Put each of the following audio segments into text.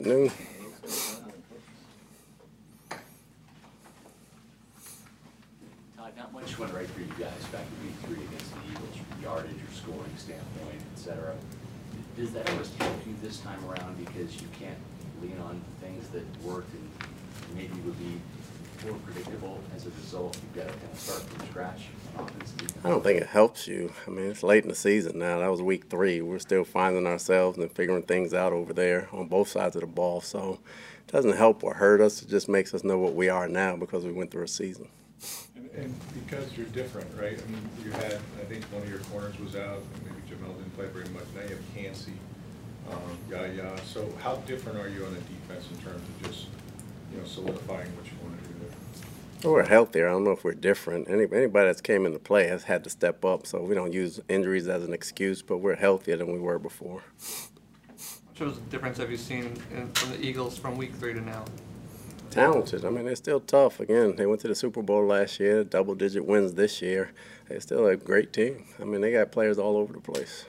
afternoon. Todd, not much went right for you guys back in week three against the Eagles from yardage or scoring standpoint, et cetera. Does that always help you this time around because you can't lean on things that worked and maybe would be more predictable as a result? You've got to kind of start from scratch on offense and defense? I don't think it helps you. I mean, it's late in the season now. That was week three. We're still finding ourselves and figuring things out over there on both sides of the ball. So it doesn't help or hurt us. It just makes us know what we are now because we went through a season. And, and because you're different, right? I mean, you had, I think one of your corners was out, and maybe Jamel didn't play very much. Now you have Kancey, um, Yaya. So how different are you on the defense in terms of just, you know, solidifying what you want to do there? We're healthier. I don't know if we're different. Any, anybody that's came into play has had to step up. So we don't use injuries as an excuse, but we're healthier than we were before. What was the difference have you seen in, from the Eagles from week three to now? Talented. I mean, they're still tough. Again, they went to the Super Bowl last year, double digit wins this year. They're still a great team. I mean, they got players all over the place.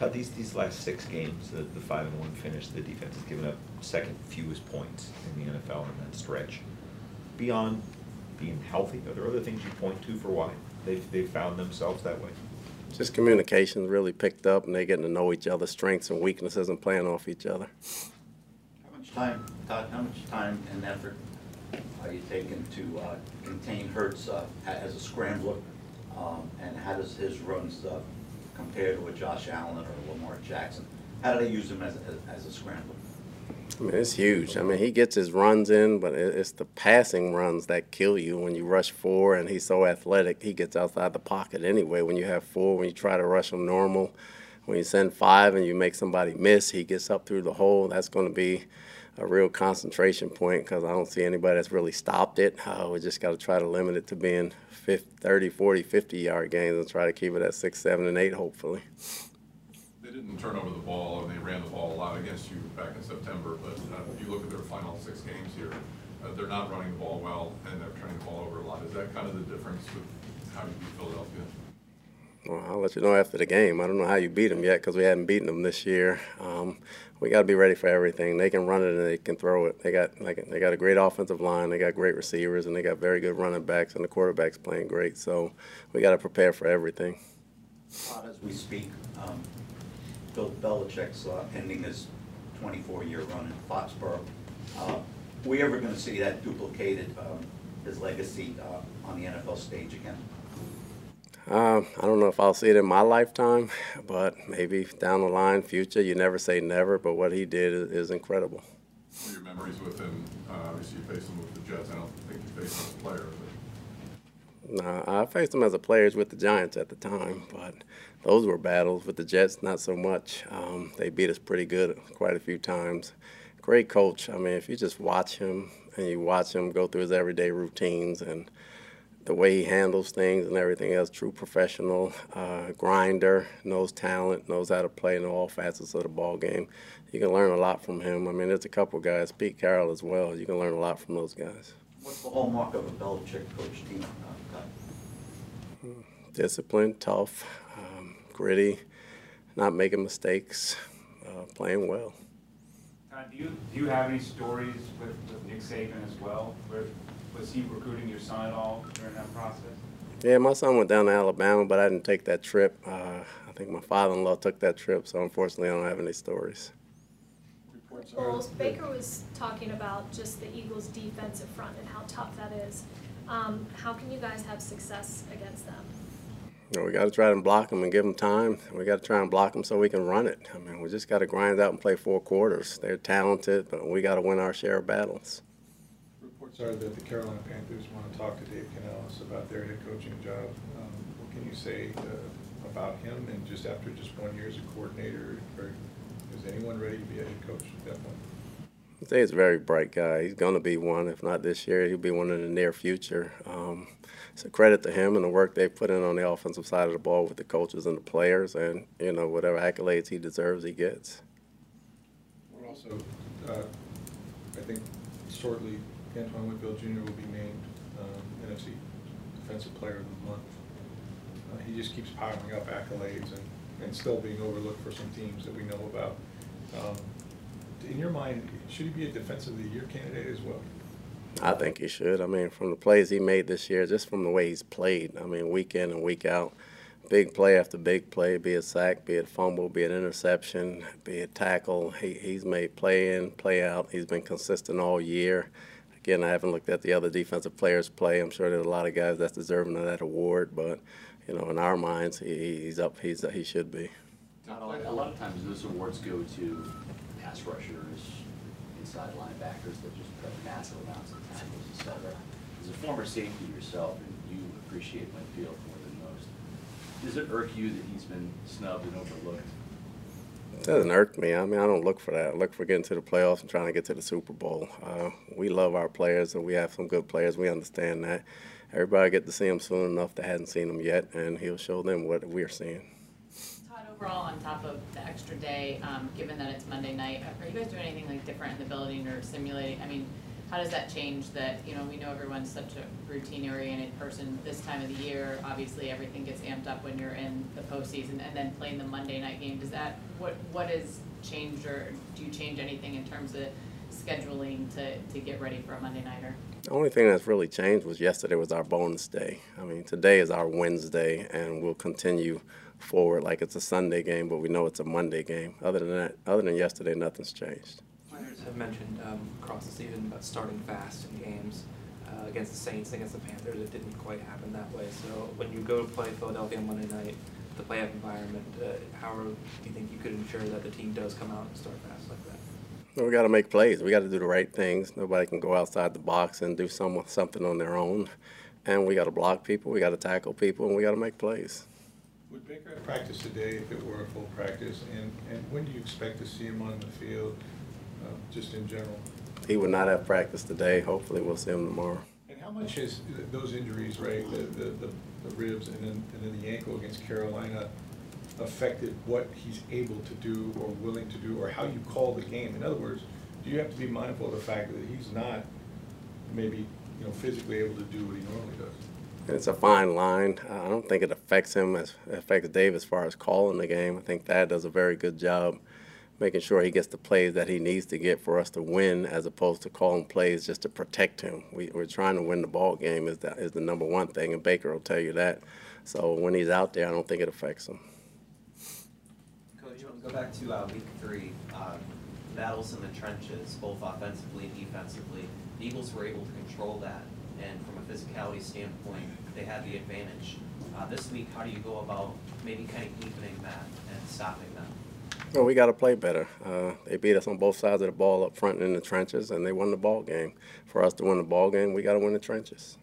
How these, these last six games, the, the five and one finish, the defense has given up second fewest points in the NFL in that stretch. Beyond being healthy, are there other things you point to for why they've, they've found themselves that way? Just communication's really picked up, and they're getting to know each other's strengths and weaknesses and playing off each other. How much time, Todd, how much time and effort are you taking to uh, contain Hurts uh, as a scrambler? Um, And how does his runs uh, compare to a Josh Allen or Lamar Jackson? How do they use him as, as- as a scrambler? I mean, it's huge. I mean, he gets his runs in, but it's the passing runs that kill you when you rush four, and he's so athletic. He gets outside the pocket anyway. When you have four, when you try to rush him normal, when you send five and you make somebody miss, he gets up through the hole. That's going to be a real concentration point because I don't see anybody that's really stopped it. Uh, we just got to try to limit it to being 50, 30, 40, 50 yard games and try to keep it at six, seven, and eight, hopefully. They didn't turn over the ball, and they ran the ball a lot against you back in September, but uh, if you look at their final six games here, uh, they're not running the ball well, and they're turning the ball over a lot. Is that kind of the difference with how you beat Philadelphia? Well, I'll let you know after the game. I don't know how you beat them yet because we haven't beaten them this year. Um, we got to be ready for everything. They can run it and they can throw it. They got like they got a great offensive line. They got great receivers and they got very good running backs and the quarterback's playing great. So we got to prepare for everything. As we speak, um, Bill Belichick's uh, ending his 24-year run in Foxborough. Uh, We ever going to see that duplicated, um, his legacy uh, on the NFL stage again? Um, I don't know if I'll see it in my lifetime, but maybe down the line, future. You never say never, but what he did is, is incredible. What are your memories with him? Uh, Obviously, you faced him with the Jets. I don't think you faced him as a player, but No, I faced him as a player with the Giants at the time, but those were battles. With the Jets, not so much. Um, they beat us pretty good quite a few times. Great coach. I mean, if you just watch him and you watch him go through his everyday routines and the way he handles things and everything else, true professional, uh, grinder, knows talent, knows how to play in all facets of the ball game. You can learn a lot from him. I mean, there's a couple guys, Pete Carroll as well. You can learn a lot from those guys. What's the hallmark of a Belichick coach team? Disciplined, tough, um, gritty, not making mistakes, uh, playing well. Todd, do you, do you have any stories with, with Nick Saban as well? Where, was he recruiting your son at all during that process? Yeah, my son went down to Alabama, but I didn't take that trip. Uh, I think my father-in-law took that trip, so unfortunately, I don't have any stories. Reports. Well, Baker was talking about just the Eagles' defensive front and how tough that is. Um, how can you guys have success against them? You know, we got to try and block them and give them time. We got to try and block them so we can run it. I mean, we just got to grind out and play four quarters. They're talented, but we got to win our share of battles. Reports are that the Carolina Panthers want to talk to Dave Canales about their head coaching job. Um, What can you say uh, about him and just after just one year as a coordinator? or Is anyone ready to be a head coach at that point? I think he's a very bright guy. He's going to be one. If not this year, he'll be one in the near future. Um, it's a credit to him and the work they've put in on the offensive side of the ball with the coaches and the players, and you know whatever accolades he deserves, he gets. We're also, uh, I think shortly, Antoine Winfield Jr. will be named um, NFC Defensive Player of the Month. Uh, He just keeps piling up accolades and, and still being overlooked for some teams that we know about. Um, in your mind, should he be a defensive of the year candidate as well? I think he should. I mean, from the plays he made this year, just from the way he's played, I mean, week in and week out, big play after big play, be it sack, be it fumble, be it interception, be it tackle. He, he's made play in, play out. He's been consistent all year. Again, I haven't looked at the other defensive players play. I'm sure there's a lot of guys that's deserving of that award, but you know, in our minds, he, he's up. He's he should be. Not a lot, a lot of times those awards go to pass rushers, inside linebackers that just cut massive amounts of tackles, et cetera. As a former safety yourself, and you appreciate Winfield more than most, does it irk you that he's been snubbed and overlooked? It doesn't irk me. I mean, I don't look for that. I look for getting to the playoffs and trying to get to the Super Bowl. Uh, we love our players, and we have some good players. We understand that. Everybody get to see him soon enough that hasn't seen him yet, and he'll show them what we're seeing. Top of the extra day, um, given that it's Monday night, are you guys doing anything like different in the building or simulating? I mean, how does that change that, you know, we know everyone's such a routine oriented person this time of the year. Obviously, everything gets amped up when you're in the postseason and then playing the Monday night game. Does that, what, what has changed or do you change anything in terms of scheduling to, to get ready for a Monday nighter? The only thing that's really changed was yesterday was our bonus day. I mean, today is our Wednesday, and we'll continue forward like it's a Sunday game, but we know it's a Monday game. Other than that, other than yesterday, nothing's changed. Players have mentioned um, across the season about starting fast in games. Uh, against the Saints, against the Panthers, it didn't quite happen that way. So when you go to play Philadelphia on Monday night, the playoff environment, uh, how do you think you could ensure that the team does come out and start fast like that? We got to make plays. We got to do the right things. Nobody can go outside the box and do some something on their own. And we got to block people. We got to tackle people, and we got to make plays. Would Baker have practice today if it were a full practice? And, and when do you expect to see him on the field, uh, just in general? He would not have practice today. Hopefully, we'll see him tomorrow. And how much has those injuries, right, the, the, the the ribs and then, and then the ankle against Carolina affected what he's able to do or willing to do, or how you call the game? In other words, do you have to be mindful of the fact that he's not maybe, you know, physically able to do what he normally does? It's a fine line. I don't think it affects him as affects Dave as far as calling the game. I think Thad does a very good job making sure he gets the plays that he needs to get for us to win, as opposed to calling plays just to protect him. We, are trying to win the ball game is the, is the number one thing, and Baker will tell you that. So when he's out there, I don't think it affects him. Coach, go back to uh, week three, uh, battles in the trenches, both offensively and defensively. The Eagles were able to control that, and from a physicality standpoint, they had the advantage. Uh, this week, how do you go about maybe kind of evening that and stopping them? Well, we got to play better. Uh, they beat us on both sides of the ball up front and in the trenches, and they won the ball game. For us to win the ball game, we got to win the trenches.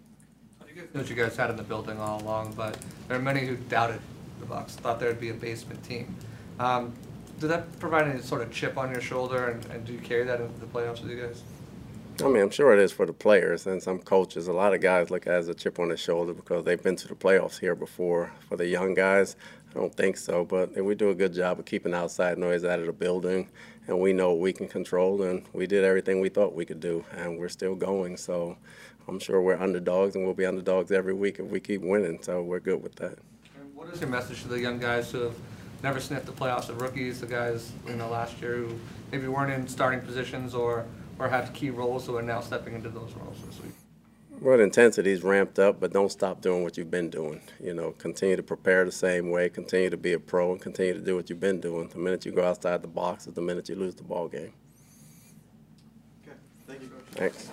You guys know what you guys had in the building all along, but there are many who doubted the Bucks, thought there'd be a basement team. Um, did that provide any sort of chip on your shoulder, and, and do you carry that into the playoffs with you guys? I mean, I'm sure it is for the players and some coaches. A lot of guys look at as a chip on their shoulder because they've been to the playoffs here before. For the young guys, I don't think so, but we do a good job of keeping outside noise out of the building, and we know we can control, and we did everything we thought we could do, and we're still going. So I'm sure we're underdogs, and we'll be underdogs every week if we keep winning. So we're good with that. And what is your message to the young guys who have never sniffed the playoffs, the rookies, the guys you know last year who maybe weren't in starting positions or or had key roles who are now stepping into those roles this week? Well, the intensity's ramped up, but don't stop doing what you've been doing. You know, continue to prepare the same way, continue to be a pro, and continue to do what you've been doing. The minute you go outside the box is the minute you lose the ball game. Okay, thank you, Coach. Thanks.